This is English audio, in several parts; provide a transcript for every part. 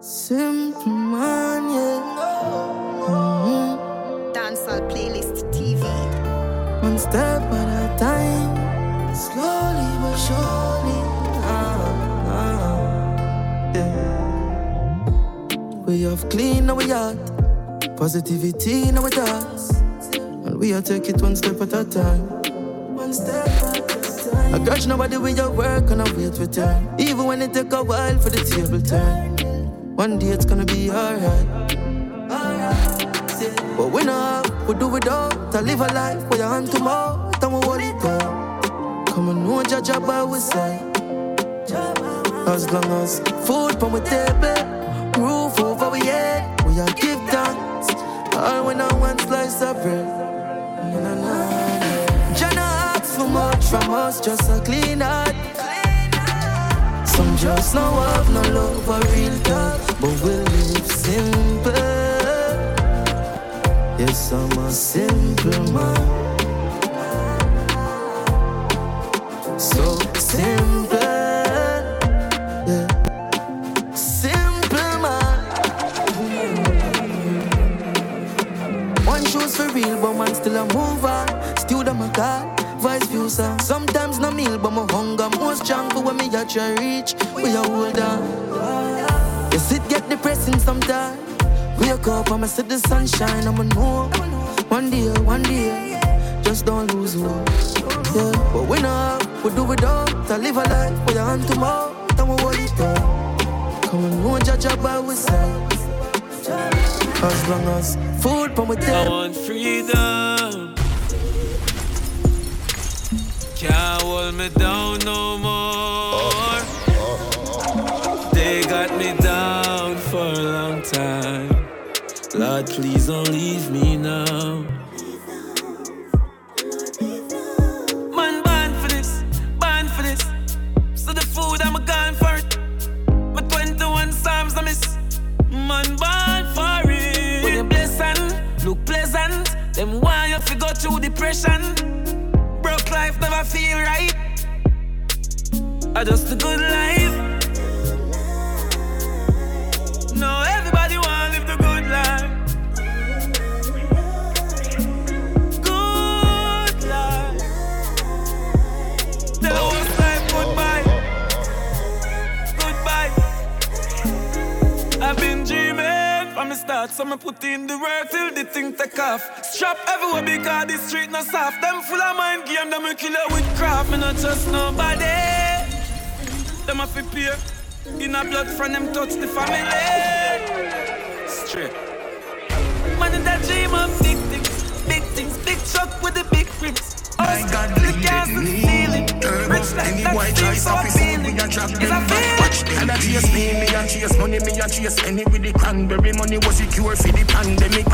Simple man, yeah. Mm-hmm. Dancehall playlist TV. One step at a time, slowly but surely. Ah, ah, yeah. We have clean our yard, positivity in our thoughts, and we are take it one step at a time. One step at a time. I got nobody with your work and I wait for turn, even when it take a while for the table turn. One day it's gonna be alright. But we know we do it all to live a life with you hand to more than we it down. Come on, no judge about we say. As long as food on the table, roof over we head, we are give thanks. All we know want slice of bread. Na, na, na. Jenna asks for much from us, just a clean heart. Some just no have no love for real talk, but we live simple. Yes, I'm a simple man. So simple. Simple man. One shoes for real, but man still a mover. Still the my God, vice versa. Sometimes no meal, but my strong for when me a try reach. We a hold on. Yes, it get depressing sometimes. Wake up, I'ma see the sunshine, I'ma know. One day, one day, just don't lose hope. Yeah, but we know we do it all to live a life with your hand to mouth, then we hold it down. Come on, no judge about we. As long as food from we I want freedom. Hold me down no more. They got me down for a long time. Lord, please don't leave me now. Man, born for this, born for this. So the food, I'm gone for it. My 21 Psalms, I miss. Man, born for it. When you bless and look pleasant, them why you fi go through depression. I just a good life. No, everybody wanna live the good life. Good life. Tell the life goodbye. Goodbye. I've been dreaming from the start, so me put in the work till the thing take off. Strap everywhere because the street no soft. Them full of mind game, them a kill you with craft. Me not trust nobody. Them a fi pay. In a blood from them touch the family. Straight. Man in that dream of big things, big things, big truck with the big rims. My God, the lead castle me. ceiling. Rich like any that white seems rice so off his food, appealing. we a chop It's them a back. Watch them. And I chase me, me a chase money, me a chase any with the cranberry money was secure for the pandemic.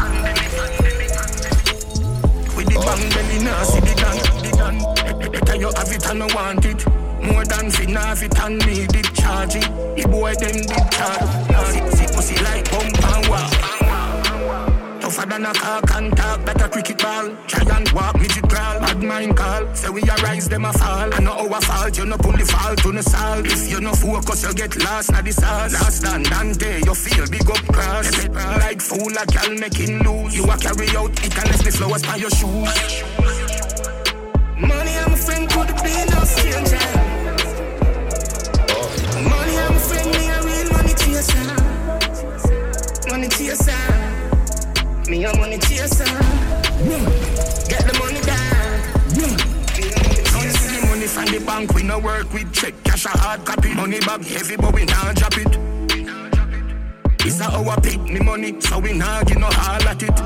With the oh. bang belly, now see the gun, the gun. Better you have it and I want it. More than fin have it and me did charge it. The boy them did charge. See, see pussy like bump and walk. Tougher than a car can talk, better cricket ball. Giant walk, midget crawl, bad mind call. Say we a rise, them a fall. I know our fault, you no pull the fault to the salt. If you no focus, you get lost na the sauce. Last than Dante, you feel big up cross. Like fool, a gal making lose. You a carry out it and left the flowers by your shoes. Me a money chaser. Get the money down. Don't see the money from the bank. We no work with check, cash a hard copy. Money bag heavy, but we not drop it. It's a our pick me money, so we not give no all at it.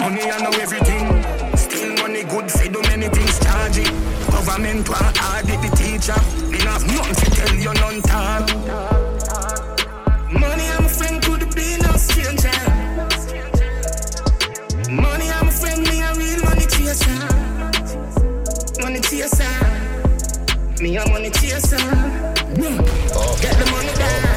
Money I know everything. Still money good for do many things charge it. Government want audit the teacher. Have nothing to tell you none talk. Me a money chaser. Get the money down.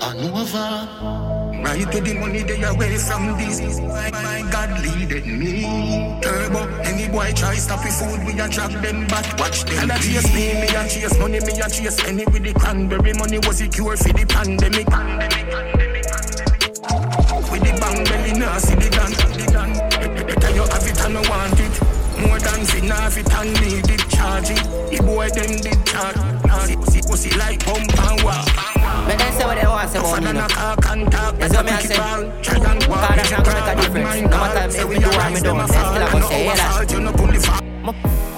I know of a right to the money they away from this. My, my God leaded me. Turbo, any boy try stop his food, we a drop them back. Watch them. And I chase me, me a chase money, me a chase any with the cranberry money was the cure for the pandemic. pandemic, pandemic, the bang belly, now see the gun. Better you have it and I want it. More than finna it and me did charge it. The boy them did charge. See, see, see like pump and walk. But they say what they want to say about me. That's what me I say. God, I'm not gonna make a difference. No matter if me do what me do, they still have to say that.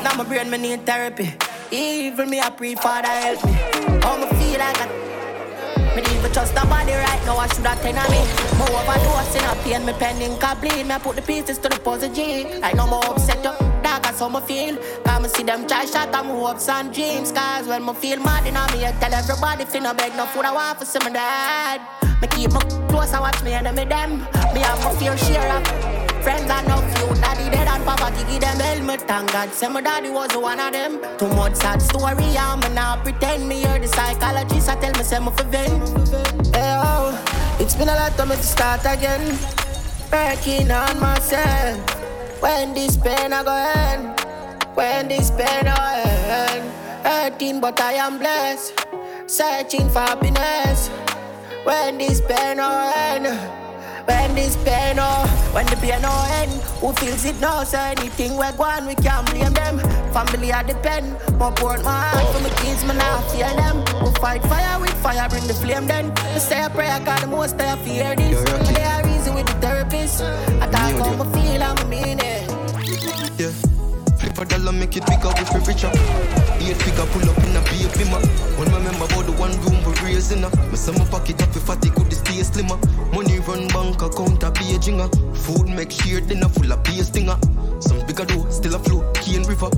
Now my brain me need therapy. Even me I pray Father help me. How me feel like a me need to trust nobody right now. I should have ten of me. More overdose in a pain. Me pen incomplete. Me I put the pieces to the puzzle G. I know more upset up dog, that's how me feel. Come me see them try shot at my hopes and dreams. Cause when me feel mad in me, I tell everybody finna beg no food I want for some of dad. Me keep my close and watch me and me them. Me have my fear share of friends and no few. Daddy dead and papa give them helmet. Thank God, say my daddy was one of them. Too much sad story, I'm not pretend me hear the psychologist. I tell me say me for. Hey, oh, it's been a lot of me to start again. Working on myself. When this pain I go end, when this pain I end, hurting but I am blessed, searching for happiness. When this pain I end, when this pain oh, when the pain no end, who feels it now? So anything we go on, we can't blame them. Family I depend, more port my heart for my kids, man I fear them. We fight fire with fire, bring the flame then. We say a prayer, cause the most I fear this. They are reason with the therapist. I talk how I feel, I'm mean it. Yeah. A dollar, make it bigger with a richer. Eight figure pull up in a baby ma. When I remember about the one room we raising up. Me my pocket up if fatty could stay slimmer. Money run bank account a paging Food make sure dinner full of base stinger. Some bigger door still a flow, Cane River.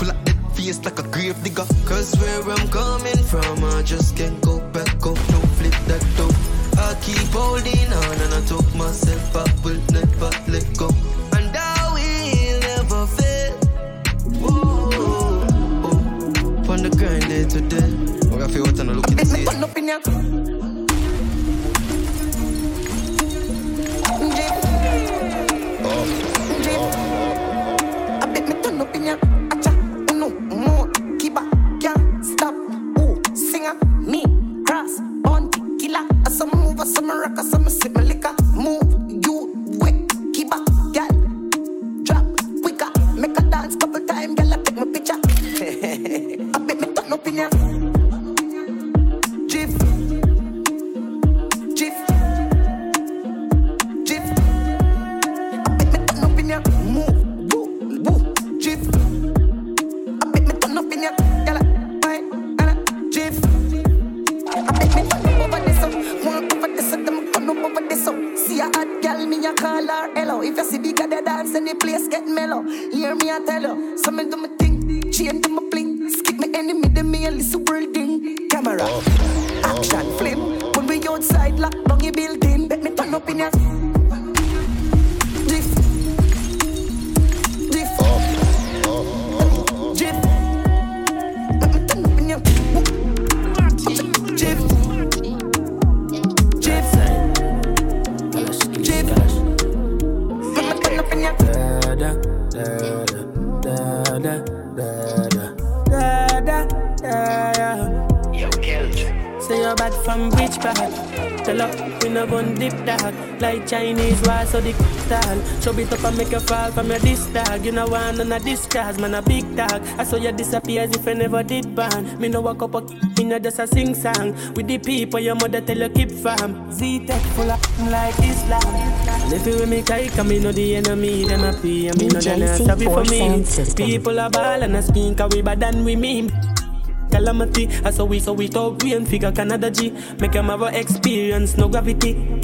Full of dead face like a grave digger. Cause where I'm coming from, I just can't go back up. No flip that door. I keep holding on and I took myself I will never let go. Day to day. I feel what I'm looking to see. War, so the style Show it up and make you fall from your disc dog You know one on a discharge, man a big dog I saw you disappear as if I never did ban Me no walk up a me no just a sing song. With the people your mother tell you keep fam. Z-Tech full of like Islam. And if you with me kike, me know the enemy Them a pay, me. Know they not DJC sorry for me. People are ball and a cause we bad than we mean. Calamity, I saw we so we talk we and figure Canada G. Make them have experience, no gravity.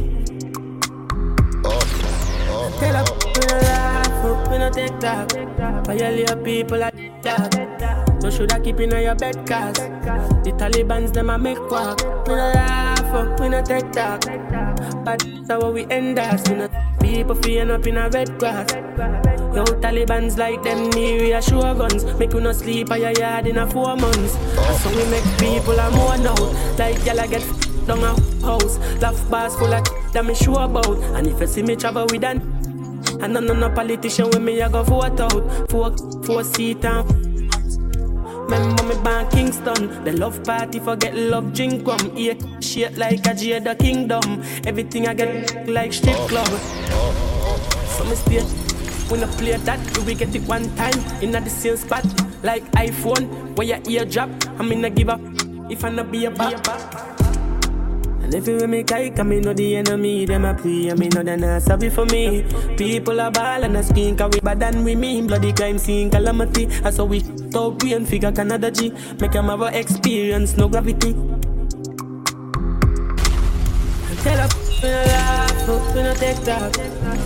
No take talk. Violate people at that. So should I keep in your bed, cause the Taliban's them a make walk. We no laugh, up, we no take talk. But that's how we end us. We no people feeling up in a red grass. Yo, Taliban's like them near reassure guns. Make you no sleep at your yard in a four months. That's how we make people a more now. Like y'all get down a house. Laugh bars full of that me sure about. And if you see me travel with an and none of no politician with me, I go vote out. Four, four seat and Remember me born Kingston. The love party forget love drink rum. Eat shit like a Jada Kingdom. Everything I get like strip club. So me stay. When I play that, we get it one time in the same spot? Like iPhone, where your ear drop. I'm in a give up if I not be a back. And if you me kike, I me know the enemy, them a play, I me know they not sorry for me. People are ball and a skin, cause we bad than we mean. Bloody crime scene, calamity. I saw we top brain figure Canada G. Make them have a experience, no gravity. Tell up, we no laugh, we no take talk.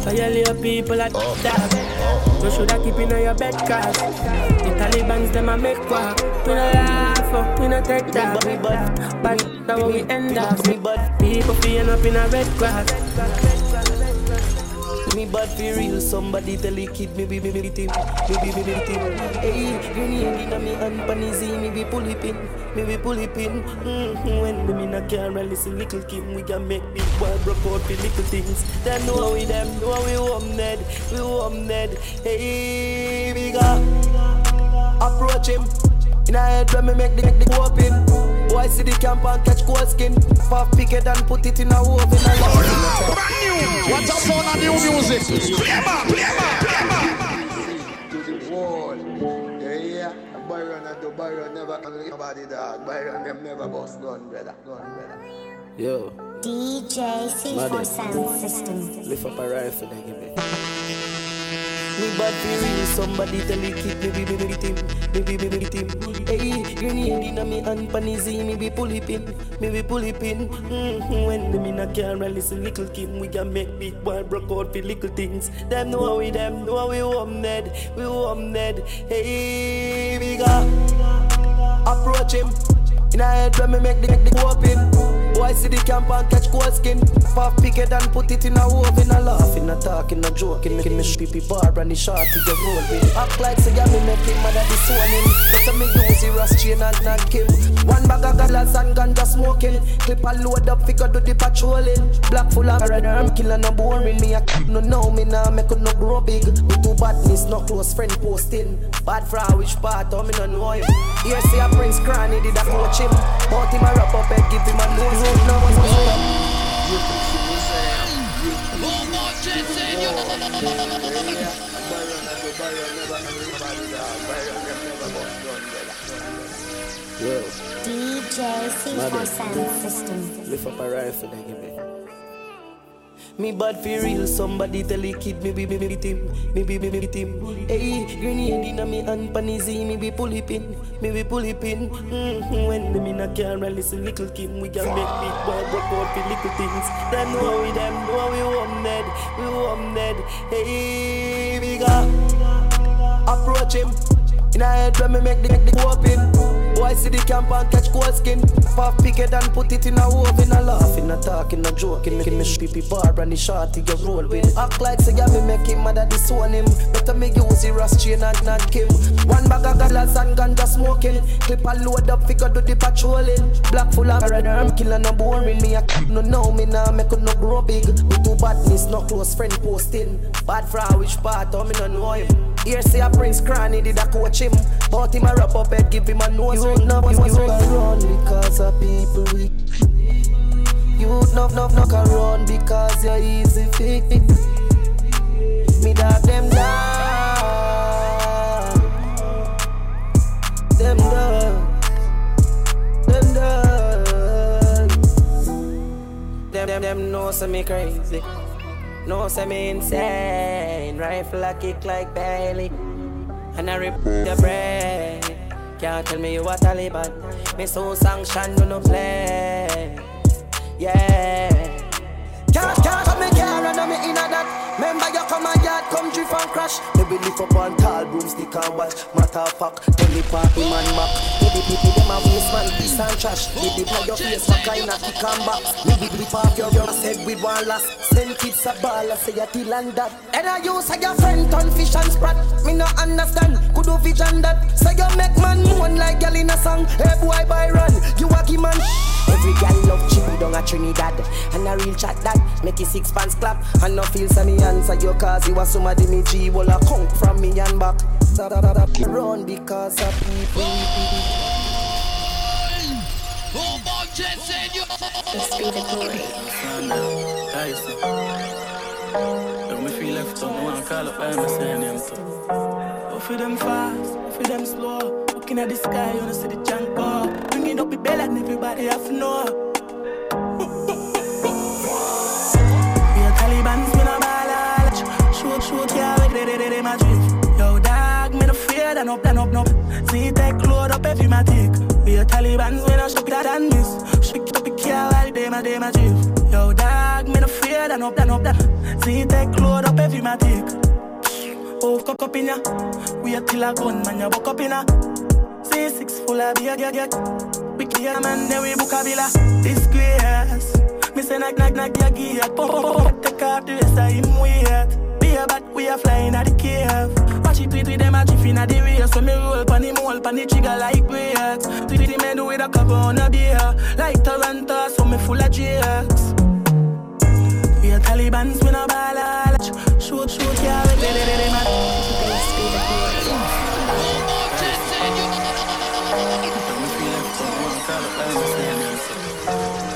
Violate people at oh. that. You shoulda keep in your bed, cause the Taliban's them a make walk. We no laugh, oh, we no take talk. But but, that's how we end up. People feeling up in a red grass. Me bad for real, somebody tell the kid me be me be team, me be me be team. Hey, grenade inna me hand, pan see me be pull it pin, me be pull it pin. Mm-hmm. When me in a car, I listen little Kim, we can make big boy broke out for little things. Them know we them, know we warm Ned, we warm Ned. Hey, got approach him. In a head when me make the, make the open Boy see the camp and catch cold skin. Pop picket and put it in a oven and Brand new. What's up on a new music. Play back, play back, play back To the wall Yeah, yeah. Byron and the Byron never can nobody dog. Byron them never bust gun brother. Gun brother. Yo. DJ C4 Sound System. Lift up a rifle and give me me bad for real, somebody tell me kid me me be team, me be team. Hey, grenade inna me hand, pan see me be pull it pin, me be pull it pin. Mm-hmm. When them in a car, I listen little Kim, we can make big boy broke out for little things. Them know we them, know we warm Ned, we warm Ned. Hey, we got approach him. In a head when me make the, make the open Boy see the camp and catch cold skin. Pop picket and put it in a oven A laughing, a talking, a joking Making me pippy bar and the shot to the roll with Act like say yeah me make him mad at the one say me use the rust chain and knock him One bag of galas and ganja smoking. Clip a load up, figure do the patrolling. Black full of red arm killing no boring. Me a no know me now make no grow big. We do badness, no close friend posting. Bad for which part, oh me no know him? Here say a Prince Cranny did a coach him. But him a wrap up and give him a nose road now what's up Yo, DJ C4 Sound System. Lift up a rifle and give me me bad for real, somebody tell the kid me be me be team, me be me be team. Hey, grenade inna me hand, pan see me be pull pin, me be pull pin. Mm-hmm. When them in a car, I listen little Kim, we can make big boy broke out for little things. Them know we them know we warm Ned, we warm Ned. Hey, we got approach him. In a head when me make the, make the open Boy see the camp and catch cold skin? Pop picket and put it in a oven A laughing, a talking, a joking Making me pippy bar and the shorty you roll with. Act like say yeah me make him mad at this one him. Better me use the rust chain and not him. One bag of galas and ganja smoking. Clip a load up, figure do the patrolling. Black full of red arm killing no boring. Me a no know me now make no grow big. We do badness, no close friend posting. Bad for which part, oh me no know him Here say a Prince Cranny did a coach him. But him a wrap up head, give him a nose ring. No, you, you run because of people weak You no, no, no can run because you're easy fix. Me dog them down. Them down. Them down. Them, them, them know say me crazy No me insane Rifle a kick like Bailey and I rip your brain. Can't tell me you a Taliban. Me so sanction, you no play. Yeah. Can't, can't come me car and me inna that. Remember you come a yard, come drift and crash. Maybe lift up on tall broomstick and watch. Matter of fact, tell the party man back. A piece and trash. Maybe play your face for kind of kick and back. We park your your head with one last. Send kids a ball, I say a till and that. And I use say your friend turn fish and sprat. Me no understand, could do vision that. Say you make man moan like girl in a song. Hey boy Byron, you a key man. Every girl love chippy down a Trinidad. And a real chat that make you six pants clap. And no feel some me answer your cause you was somebody me G will a come from me and back. Run because of people. Let's be the glory. Don't me feel left out, I wanna call up by my saying them too. Go for them fast, for them slow. Looking at the sky, you wanna see the junk up. Bringing up the bell and everybody have to know. No. Shoot, shoot, yeah, we ready, ready, ready, my drift. Yo, dog, me no fear, dan up, dan up, no. See, take load up every matic. Are Taliban's, we no shook that and miss. Shake up the car while they my, they my drift. Yo, dog, me no fear, dan up, dan up, dan. See, take load up every matic. Oh, cock up in ya. We a till a gun, man, ya buck up in ya. Say six full of beer, get, get. We clear, man, then we book a villa. Disgrace. Me say knock, knock, knock, ya get. Pop, pop, pop, take off the rest of him wait. A bat, we are flying at the cave. Watch it, tweet with them a jiffy at the race. So me roll pan the mole, pan the trigger like brakes. Tweet the men with a cup on a beer. Like Toronto, so me full of jokes. We are Taliban's, we no ballad. Shoot, shoot, yeah, we man.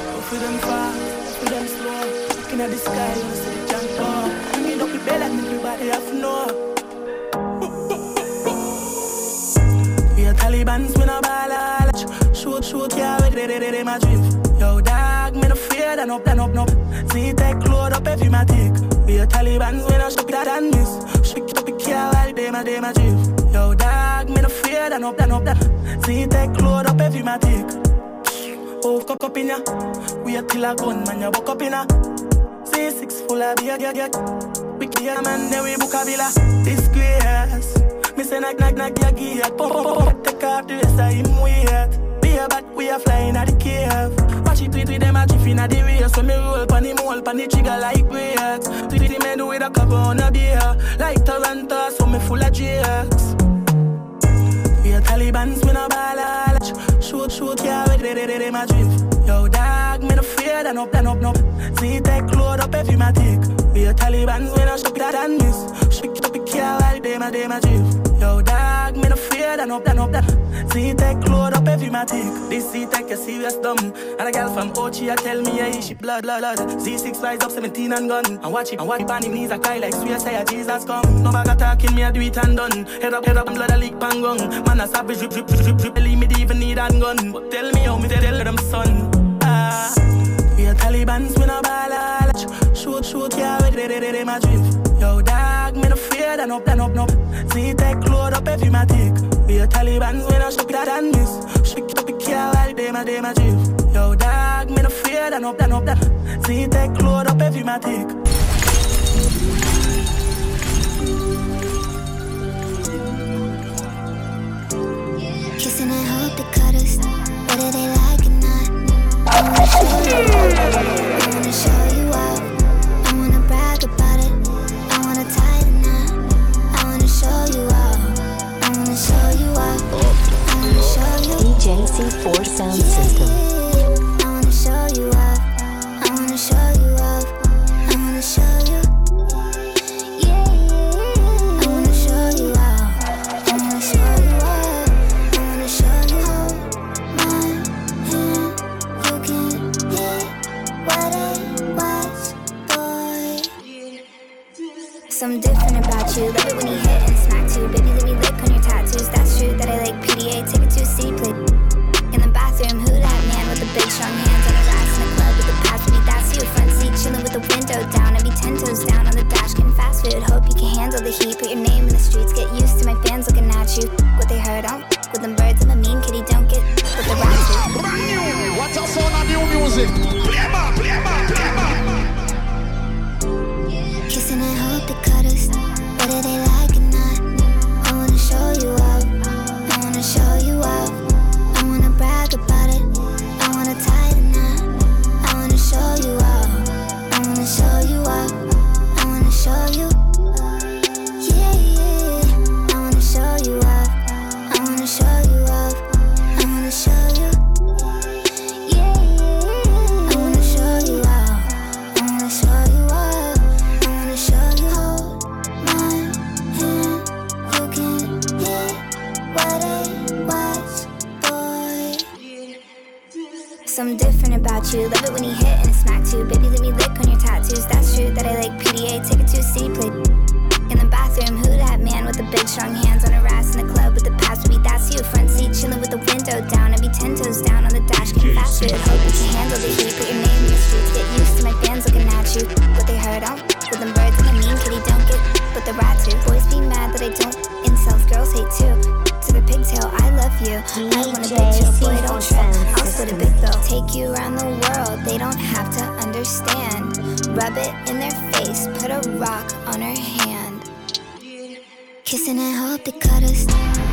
Go for them fast, go for them slow. Looking at the sky, have know. We are Taliban's, we no ballad. Shoot, shoot, yeah, we ready, ready, ready, my drift. Yo, dog, me no fear, dan up, dan up, no. See, take load up every matic. We are Taliban's, we no shook that and miss. Shake it up the car while they my, they my drift. Yo, dog, me no fear, dan up, dan up, dan. See, take load up every matic. Oh, cock up in ya. We a till a gun, man, ya buck up in ya. Say six full of beer, get, get. We clear, man, then we book a villa. Disgrace. Me say knock, knock, knock, get. Pop, pop, pop, take off the rest of him wait. Be a bat, we a flying at the cave. Watch it, tweet with them a jiffy at the race. So me roll pan the mole, pan the trigger like brakes. Tweet the men with a cup on a beer. Like Toronto, so me full of jokes. We are Taliban's, we no ballad. Shoot, shoot, yeah, we ready, ready, my drift. Yo, dog, me no fear, dan up, dan up, no. See, take load up every matic. We are Taliban's, we no shook that and miss. Shake it up the car while they my, they my drift. Yo, dog, me no fear, dan up, dan up, dan. See, take load up every matic. This seat take a serious dumb. And a girl from Ochi, I tell me, yeah, she blood, blood, blood. Z6 rise up 17 and gun. And watch it, and watch it on him knees, I cry like sweet, say, a Jesus come. No bag talking, me, I do it and done. Head up, head up, blood, a leak, bang, gun. Man, a savage, drip, drip, drip, drip. Believe me, they even need a gun. But tell me how me tell them son. Ah, we are Taliban's, we no ballad. Shoot, shoot, yeah, we ready, ready, ready, my drift. Yo, dog, me no fear, dan up, dan up, no. See, take load up every matic. We are Taliban's, we no shook that and miss. Shake up the car while they my, they my drift. Yo, dog, me no fear, dan up, dan up. See, take load up every matic. Kissing and hope they cut us.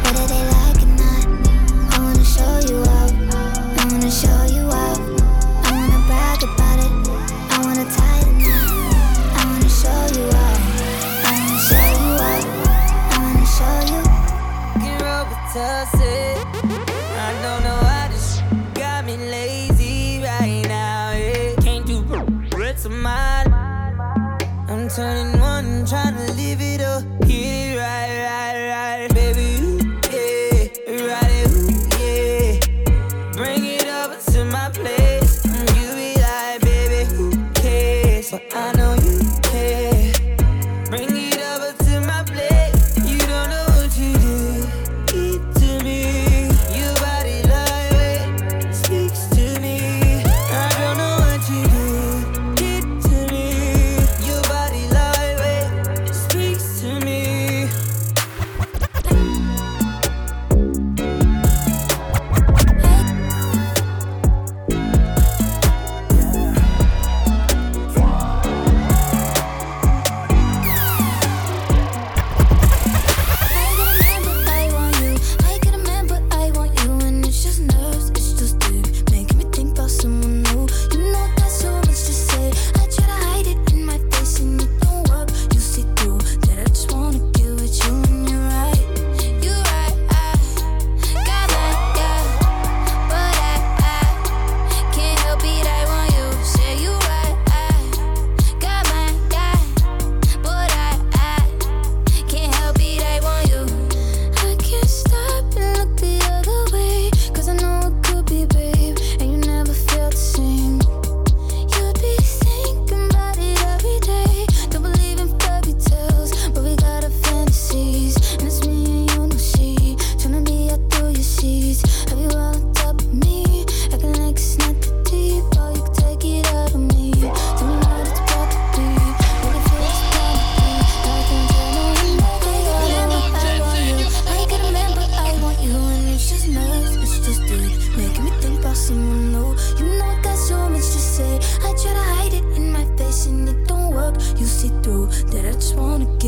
just wanna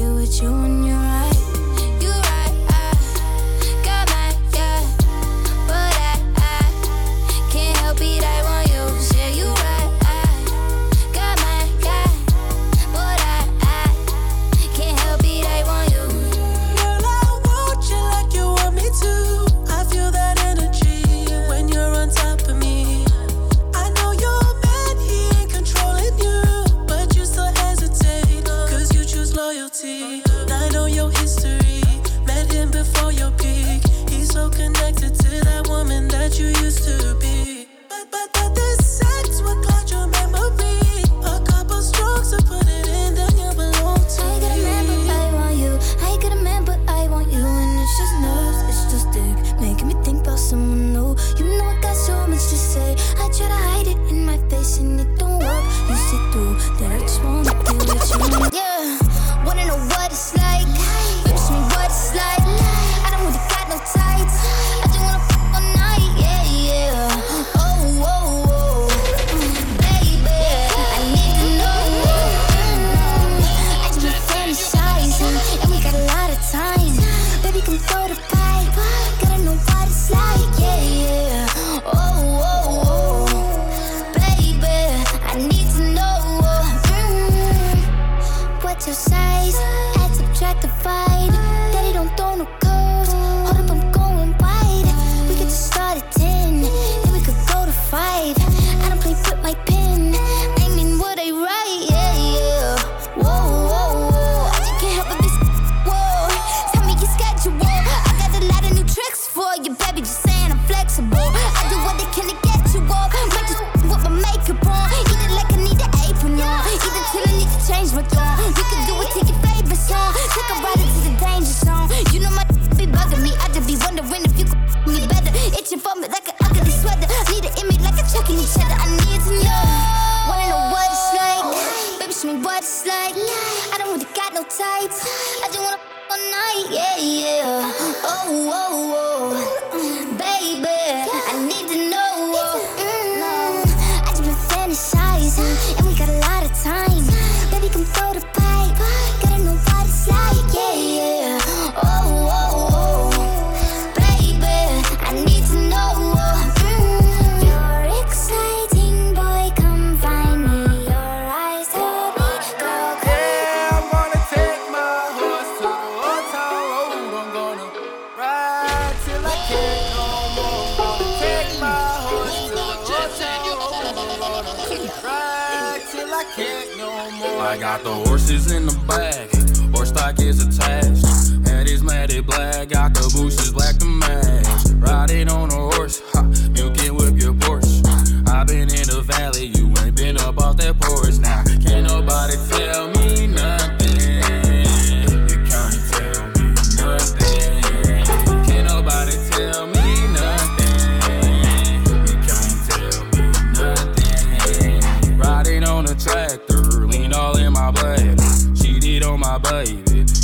horses in the back,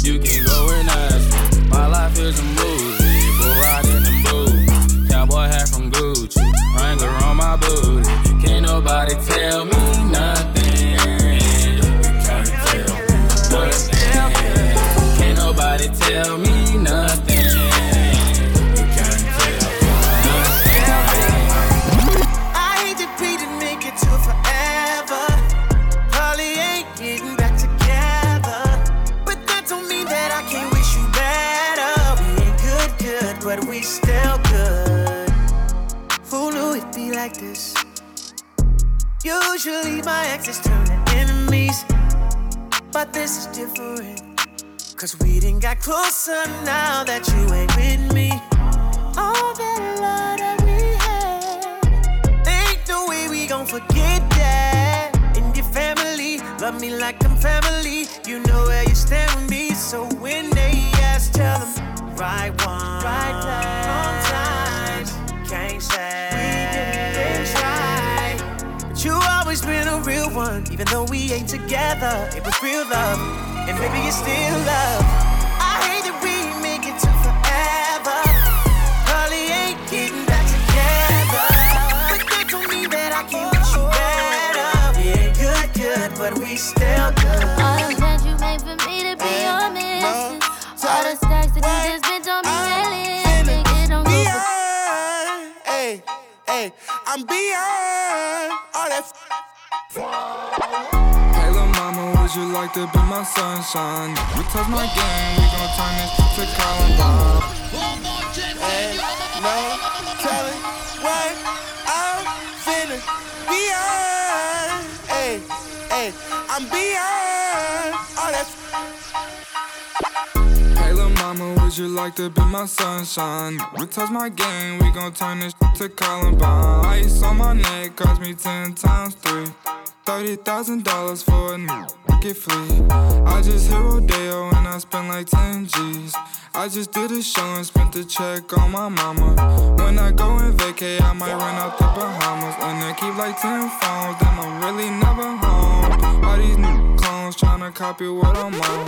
You can go and ask me. My life is a movie, but riding in boots. Cowboy hat from Gucci, Wrangler on my booty. Can't nobody tell Usually my exes turn to enemies, but this is different. Cause we didn't got closer now that you ain't with me. All that love that we had, ain't no way we gon' forget that. In your family, love me like I'm family. You know where you stand with me, so when they ask, tell them right one, right time, always been a real one, even though we ain't together. It was real love, and maybe it's still love. I hate that we make it to forever. Probably ain't getting back together, but that don't mean that I can't wish you better. We ain't good, good, but we still good. All the plans you made for me to be your uh-huh. man. All the stacks that you just spent on me. Think it don't go Hey, hey, I'm beyond like to be my sunshine? We touch my game, we gon' turn this to Columbine. Hey, no telling what I'm finna beyond. Hey, hey, I'm beyond all oh, that. Mama, would you like to be my sunshine? We touch my game, we gon' turn this to Columbine. Ice on my neck cost me ten times three. Thirty thousand dollars for a new get fleet. I just hit Rodeo and I spent like ten G's. I just did a show and spent the check on my mama. When I go and vacay, I might run out the Bahamas and then keep like ten phones. Then I'm really never home. Copy what I'm on.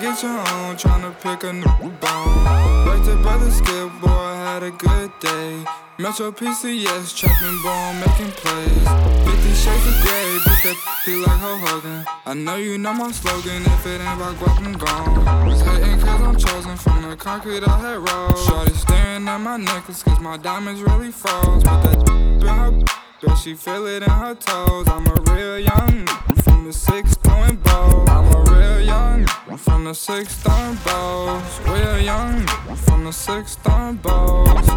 Get your own, tryna pick a new bone. Right to brother Skip, boy, I had a good day. Metro PCS, trapping ball, making plays. 50 shades of gray, beat that feel like Hulk Hogan. I know you know my slogan, if it ain't about guap, I'm gone. Was cause I'm chosen from the concrete I had rolled. Shorty staring at my necklace cause my diamonds really froze. But that in her, bet she feel it in her toes. I'm a real young from the six throwing balls. I'm a real young from the six throwing balls. Real young from the six throwing balls.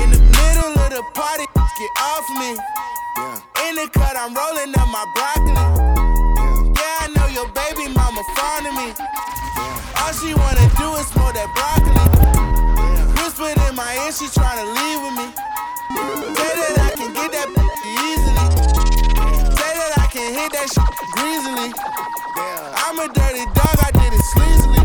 In the middle of the party, get off me. In the cut, I'm rolling up my broccoli. Yeah, I know your baby mama fond of me. All she wanna do is smoke that broccoli. Whispered in my ear, she tryna leave with me. Say that I can get that easily. Say I hit that shit greasily. I'm a dirty dog, I did it sleazily.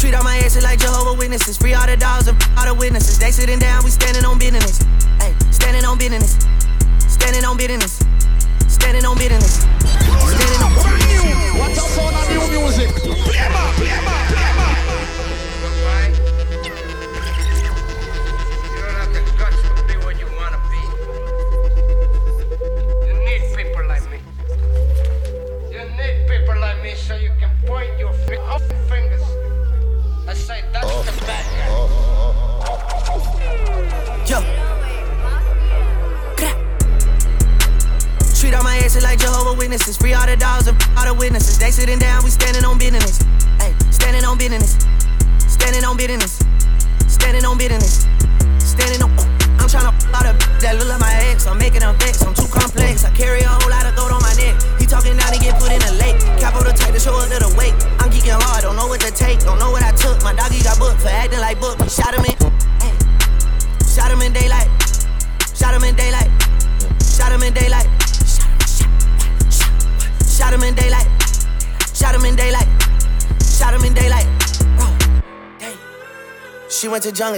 Treat all my asses like Jehovah Witnesses. Free all the dogs and all the witnesses. They sitting down, we standing on business. Hey, standing on business. Standing on business.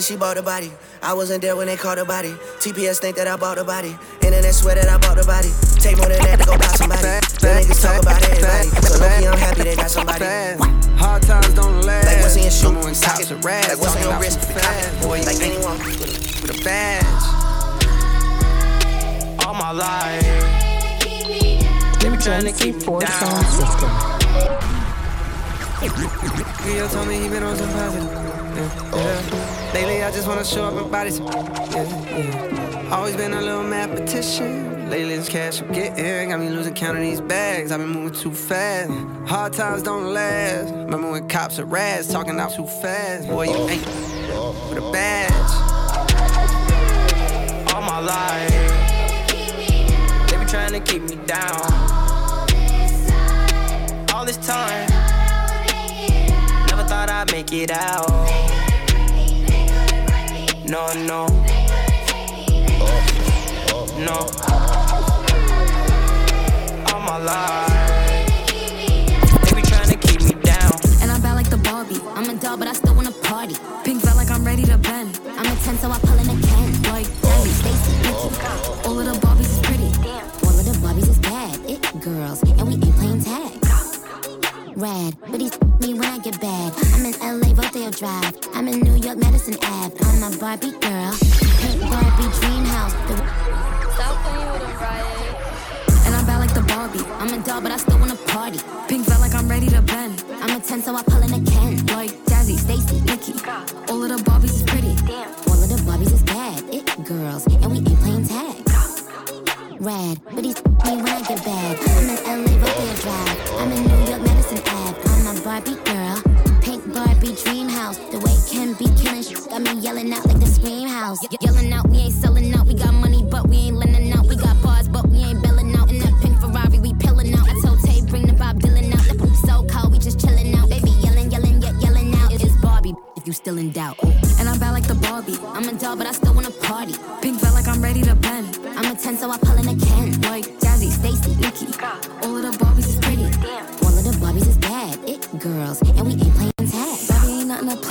Went to she bought the body. I wasn't there when they caught the body. TPS think that I bought the body. Internet swear that I bought the body. Take more than that to go buy somebody. The niggas talk about everybody. So low I'm happy they got somebody. Hard times don't last. Like what's in your shoe? Number one cops are rats. Like what's on your Talking wrist? out. Boy, Like anyone. with a badge. All my life. They be trying to keep me Four down. sound. Leo told me he been on some positive. Yeah. Lately, I just wanna show up and body some. Yeah, yeah. Always been a little mathematician. Lately, this cash I'm getting got me losing count of these bags. I've been moving too fast. Hard times don't last. Remember when cops are rats talking out too fast? Boy, you ain't with a badge. All my life, they be trying to keep me down. All this time. Never thought I'd make it out. No, no. No. All my life. They be trying to keep me down. And I'm bad like the Barbie. I'm a doll, but I still wanna party. Pink felt like I'm ready to bend. I'm a 10, so I I'm a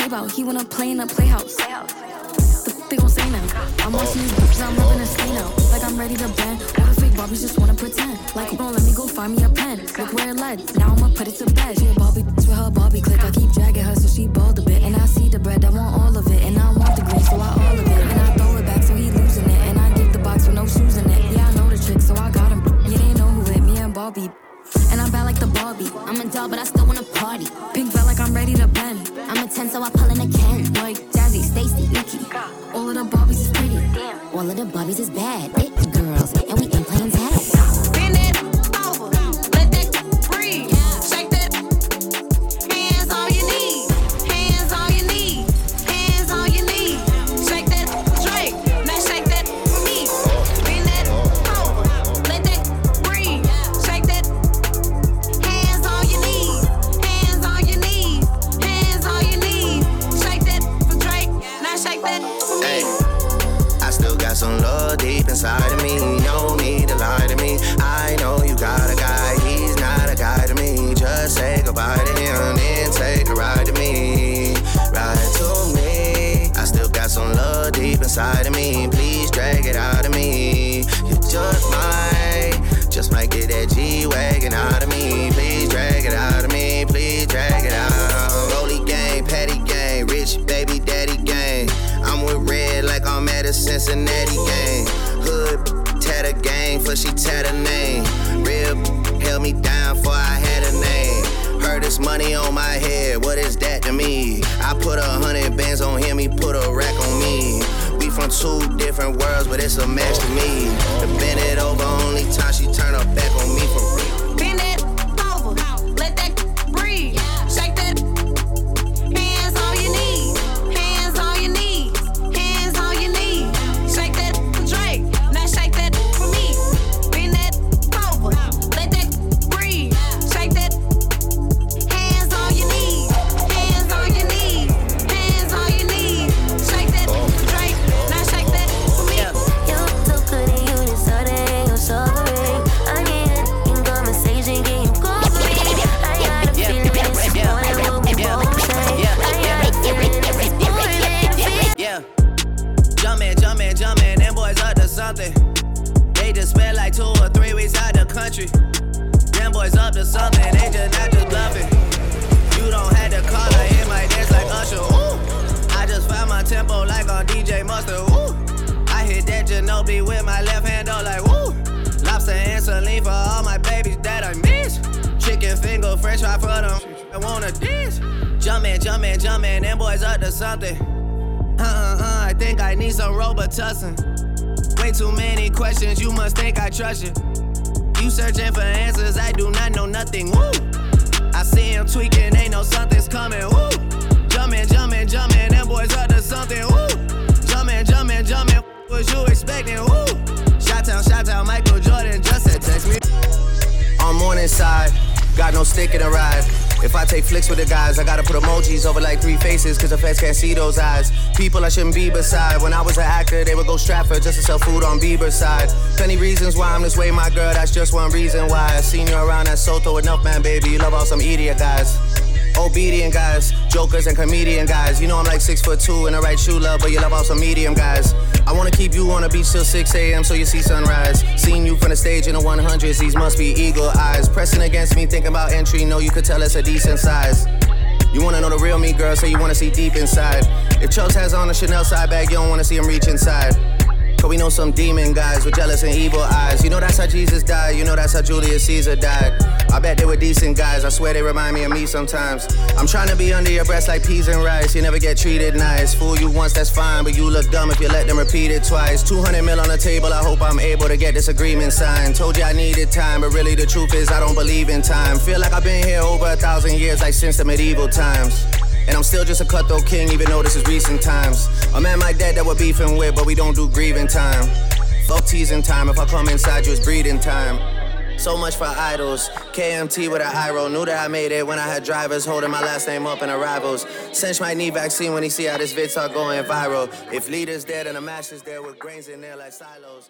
about. He wanna play in a playhouse. The f- they gon' say now. I'm watching these bitches, I'm rubbing a stain out. Like I'm ready to bend. All the fake Barbies just wanna pretend. Like, don't let me go find me a pen. Look where it led. Now I'ma put it to bed. She a bitch with her Barbie click. I keep dragging her so she bald a bit. And I see the bread, I want all of it. And I want the green, so I all of it. And I throw it back so he losing it. And I give the box with no shoes in it. Yeah, I know the trick, so I got him. You they know who it, me and Barbie. And I'm like the Barbie. I'm a doll, but I still wanna party. Pink felt like I'm ready to bend. I'm a 10, so I pull in a Ken. Like Jazzy, Stacy, Nikki. All of the Barbies is pretty. All of the Barbies is bad. It girls, and we ain't playing tag. Inside of me. Please drag it out of me. You just might, just might get that G wagon out of me. Please drag it out of me. Please drag it out. Rolly gang, patty gang, rich baby daddy gang. I'm with red like I'm at a Cincinnati gang. Hood tatter gang for she tat her name. Real held me down for I had a name. Heard this money on my head, what is that to me? I put a hundred bands on him, he put a rack on me. From two different worlds, but it's a match to me. To bend it over, only time she turn her back on with my left hand, though, like woo. Lobster and saline for all my babies that I miss. Chicken finger, french fry for them. I wanna dish. Jumpin', jumpin', jumpin', them boys up to something. Uh uh uh, I think I need some Robitussin. Way too many questions, you must think I trust you. You searching for answers, I do not know nothing. Woo! I see him tweaking, ain't no something's coming. Woo! Jumpin', jumpin', jumpin', them boys up to something. Woo! Jumpin', jumpin', jumpin', what you expecting? Woo! Shot town, shot Michael Jordan just said text me. On morning side, got no stick in the ride. If I take flicks with the guys, I gotta put emojis over like three faces, cause the feds can't see those eyes. People I shouldn't be beside. When I was an actor, they would go Stratford just to sell food on Bieber's side. Plenty reasons why I'm this way, my girl, that's just one reason why. I seen you around at Soto enough, man, baby. You love all some idiot guys. Obedient guys, jokers and comedian guys. You know I'm like six foot two in the right shoe, love, but you love all some medium guys. I wanna keep you on the beach till 6 a.m. so you see sunrise. Seeing you from the stage in the 100s, these must be eagle eyes. Pressing against me, thinking about entry, know you could tell it's a decent size. You wanna know the real me, girl, so you wanna see deep inside. If Chubbs has on a Chanel side bag, you don't wanna see him reach inside. Cause we know some demon guys with jealous and evil eyes. You know that's how Jesus died, you know that's how Julius Caesar died. I bet they were decent guys, I swear they remind me of me sometimes. I'm trying to be under your breast like peas and rice, you never get treated nice. Fool you once, that's fine, but you look dumb if you let them repeat it twice. 200 mil on the table, I hope I'm able to get this agreement signed. Told you I needed time, but really the truth is I don't believe in time. Feel like I've been here over a thousand years, like since the medieval times. And I'm still just a cutthroat king, even though this is recent times. A man my dad that we're beefing with, but we don't do grieving time. Fuck teasing time, if I come inside you, it's breeding time. So much for idols. KMT with an eye roll. Knew that I made it when I had drivers holding my last name up in arrivals. Cinch might need vaccine when he see how this vid start going viral. If leaders dead and the masters there with grains in there like silos.